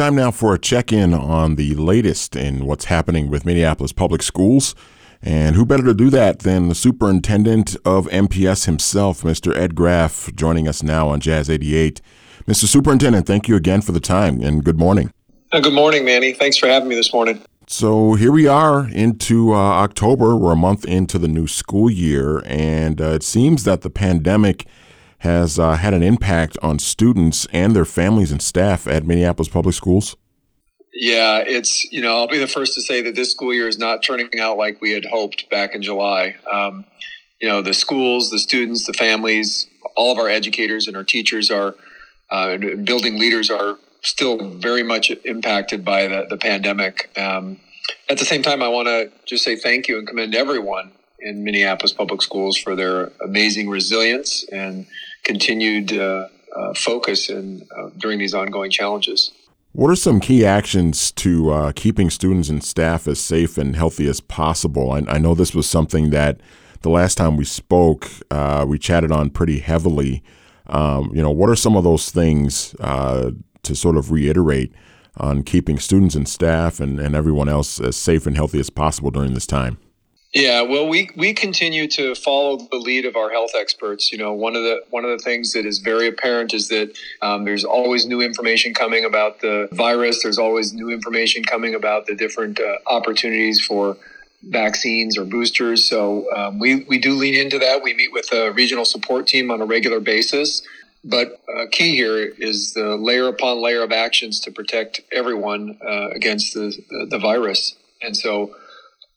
time now for a check in on the latest in what's happening with Minneapolis Public Schools. And who better to do that than the superintendent of MPS himself, Mr. Ed Graff, joining us now on Jazz 88. Mr. Superintendent, thank you again for the time and good morning. Uh, good morning, Manny. Thanks for having me this morning. So here we are into uh, October. We're a month into the new school year, and uh, it seems that the pandemic has uh, had an impact on students and their families and staff at Minneapolis Public Schools? Yeah, it's, you know, I'll be the first to say that this school year is not turning out like we had hoped back in July. Um, you know, the schools, the students, the families, all of our educators and our teachers are, uh, building leaders are still very much impacted by the, the pandemic. Um, at the same time, I want to just say thank you and commend everyone in Minneapolis Public Schools for their amazing resilience and continued uh, uh, focus in, uh, during these ongoing challenges. What are some key actions to uh, keeping students and staff as safe and healthy as possible? I, I know this was something that the last time we spoke, uh, we chatted on pretty heavily. Um, you know, what are some of those things to sort of reiterate on keeping students and staff and, and everyone else as safe and healthy as possible during this time? Yeah, well, we we continue to follow the lead of our health experts. You know, one of the one of the things that is very apparent is that um, there's always new information coming about the virus. There's always new information coming about the different uh, opportunities for vaccines or boosters. So um, we we do lean into that. We meet with a regional support team on a regular basis. But uh, key here is the layer upon layer of actions to protect everyone uh, against the, the, the virus. And so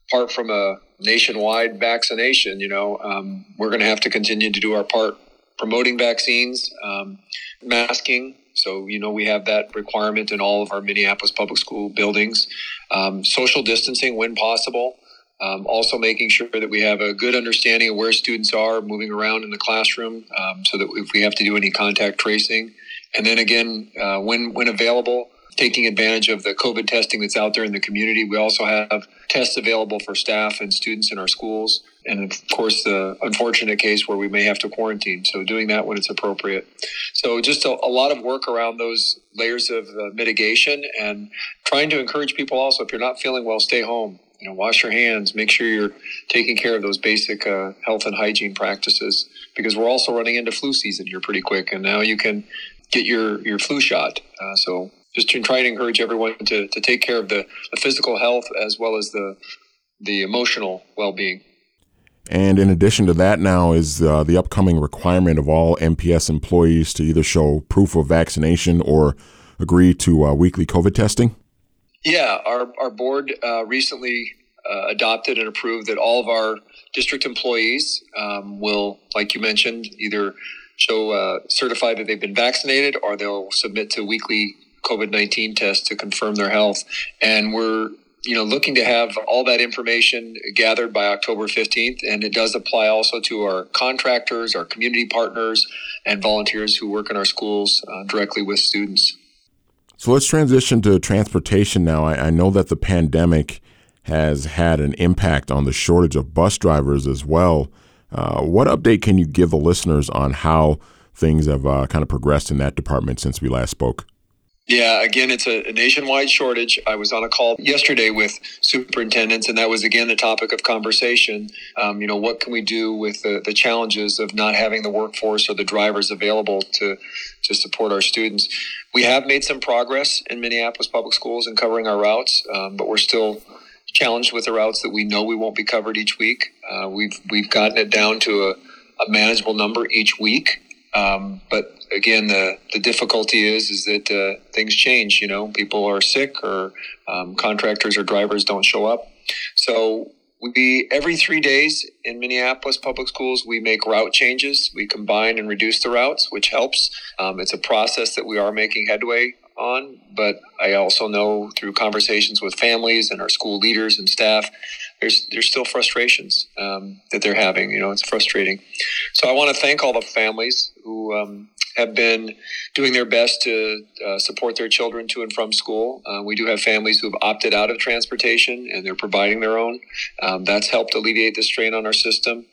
apart from a nationwide vaccination, you know, um, we're going to have to continue to do our part promoting vaccines, um, masking. So, you know, we have that requirement in all of our Minneapolis public school buildings, um, social distancing when possible. Um, also, making sure that we have a good understanding of where students are moving around in the classroom, um, so that if we have to do any contact tracing, and then again, uh, when when available, taking advantage of the COVID testing that's out there in the community. We also have tests available for staff and students in our schools. And of course, the unfortunate case where we may have to quarantine. So, doing that when it's appropriate. So, just a, a lot of work around those layers of uh, mitigation and trying to encourage people also if you're not feeling well, stay home. You know, wash your hands, make sure you're taking care of those basic uh, health and hygiene practices because we're also running into flu season here pretty quick. And now you can get your, your flu shot. Uh, so, just to try and encourage everyone to, to take care of the, the physical health as well as the the emotional well-being. And in addition to that, now is uh, the upcoming requirement of all MPS employees to either show proof of vaccination or agree to uh, weekly COVID testing. Yeah, our our board uh, recently uh, adopted and approved that all of our district employees um, will, like you mentioned, either show uh, certify that they've been vaccinated or they'll submit to weekly COVID 19 test to confirm their health. And we're you know looking to have all that information gathered by October 15th and it does apply also to our contractors our community partners and volunteers who work in our schools uh, directly with students. So let's transition to transportation now. I, I, know that the pandemic has had an impact on the shortage of bus drivers as well. Uh, what update can you give the listeners on how things have uh, kind of progressed in that department since we last spoke yeah, again, it's a, nationwide shortage. I was on a call yesterday with superintendents, and that was again the topic of conversation. Um, you know, what can we do with the, the challenges of not having the workforce or the drivers available to to support our students? We have made some progress in Minneapolis public schools in covering our routes, um, but we're still challenged with the routes that we know we won't be covered each week. Uh, we've we've gotten it down to a, a manageable number each week. Um, but again, the, the difficulty is is that uh, things change. You know, people are sick, or um, contractors or drivers don't show up. So we every three days in Minneapolis public schools we make route changes. We combine and reduce the routes, which helps. Um, it's a process that we are making headway on, but I also know through conversations with families and our school leaders and staff there's there's still frustrations um, that they're having. You know, it's frustrating. So I want to thank all the families who um, have been doing their best to uh, support their children to and from school. Uh, we do have families who have opted out of transportation and they're providing their own. Um, that's helped alleviate the strain on our system.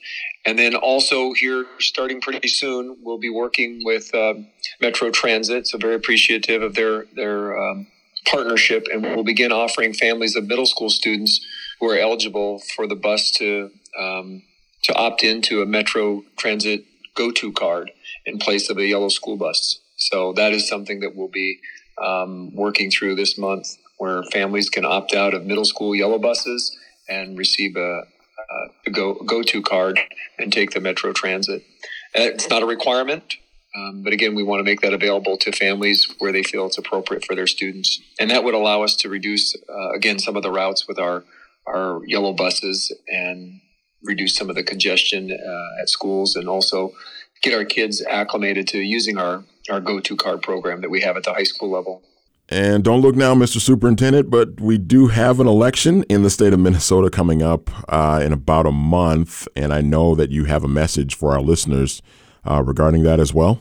And then also here, starting pretty soon, we'll be working with um, Metro Transit. So very appreciative of their their um, partnership, and we'll begin offering families of middle school students who are eligible for the bus to um, to opt into a Metro Transit Go To card in place of a yellow school bus. So that is something that we'll be um, working through this month, where families can opt out of middle school yellow buses and receive a, a go go to card and take the Metro Transit. It's not a requirement. Um, but again, we want to make that available to families where they feel it's appropriate for their students, and that would allow us to reduce, uh, again, some of the routes with our our yellow buses and reduce some of the congestion uh, at schools, and also get our kids acclimated to using our our go-to card program that we have at the high school level. And don't look now, Mr. Superintendent, but we do have an election in the state of Minnesota coming up uh, in about a month, and I know that you have a message for our listeners uh, regarding that as well?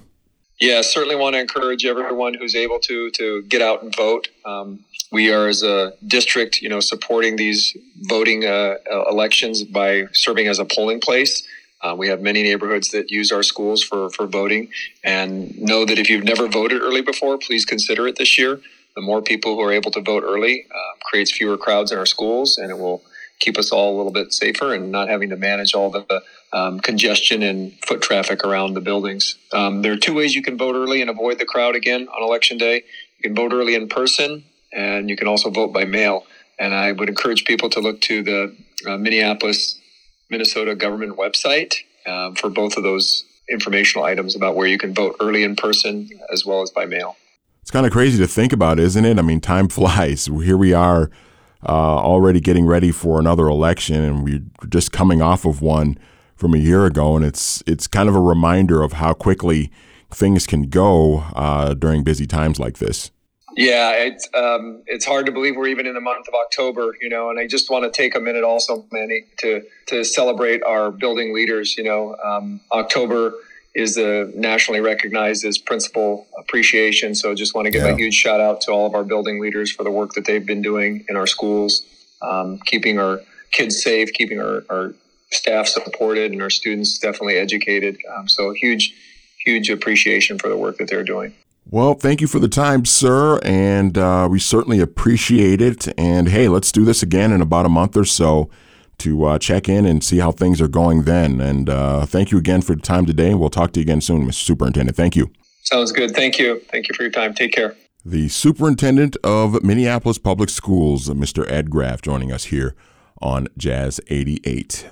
Yeah, certainly want to encourage everyone who's able to to get out and vote. Um, we are, as a district, you know, supporting these voting uh, elections by serving as a polling place. Uh, we have many neighborhoods that use our schools for for voting, and know that if you've never voted early before, please consider it this year. The more people who are able to vote early uh, creates fewer crowds in our schools, and it will keep us all a little bit safer and not having to manage all the um, congestion and foot traffic around the buildings. Um, there are two ways you can vote early and avoid the crowd again on election day. You can vote early in person, and you can also vote by mail. And I would encourage people to look to the uh, Minneapolis, Minnesota government website um, for both of those informational items about where you can vote early in person as well as by mail. It's kind of crazy to think about, isn't it? I mean, time flies. Here we are uh, already getting ready for another election, and we're just coming off of one from a year ago, and it's it's kind of a reminder of how quickly things can go uh, during busy times like this. Yeah, it's um, it's hard to believe we're even in the month of October, you know. And I just want to take a minute, also, Manny, to to celebrate our building leaders. You know, um, October is uh, nationally recognized as principal appreciation. So, just want to give yeah. a huge shout out to all of our building leaders for the work that they've been doing in our schools, um, keeping our kids safe, keeping our, our staff supported and our students definitely educated. Um, so huge, huge appreciation for the work that they're doing. Well, thank you for the time, sir, and uh, we certainly appreciate it. And hey, let's do this again in about a month or so to uh, check in and see how things are going then. And uh, thank you again for the time today. We'll talk to you again soon, Mr. Superintendent. Thank you. Sounds good. Thank you. Thank you for your time. Take care. The Superintendent of Minneapolis Public Schools, Mr. Ed Graff, joining us here on Jazz 88.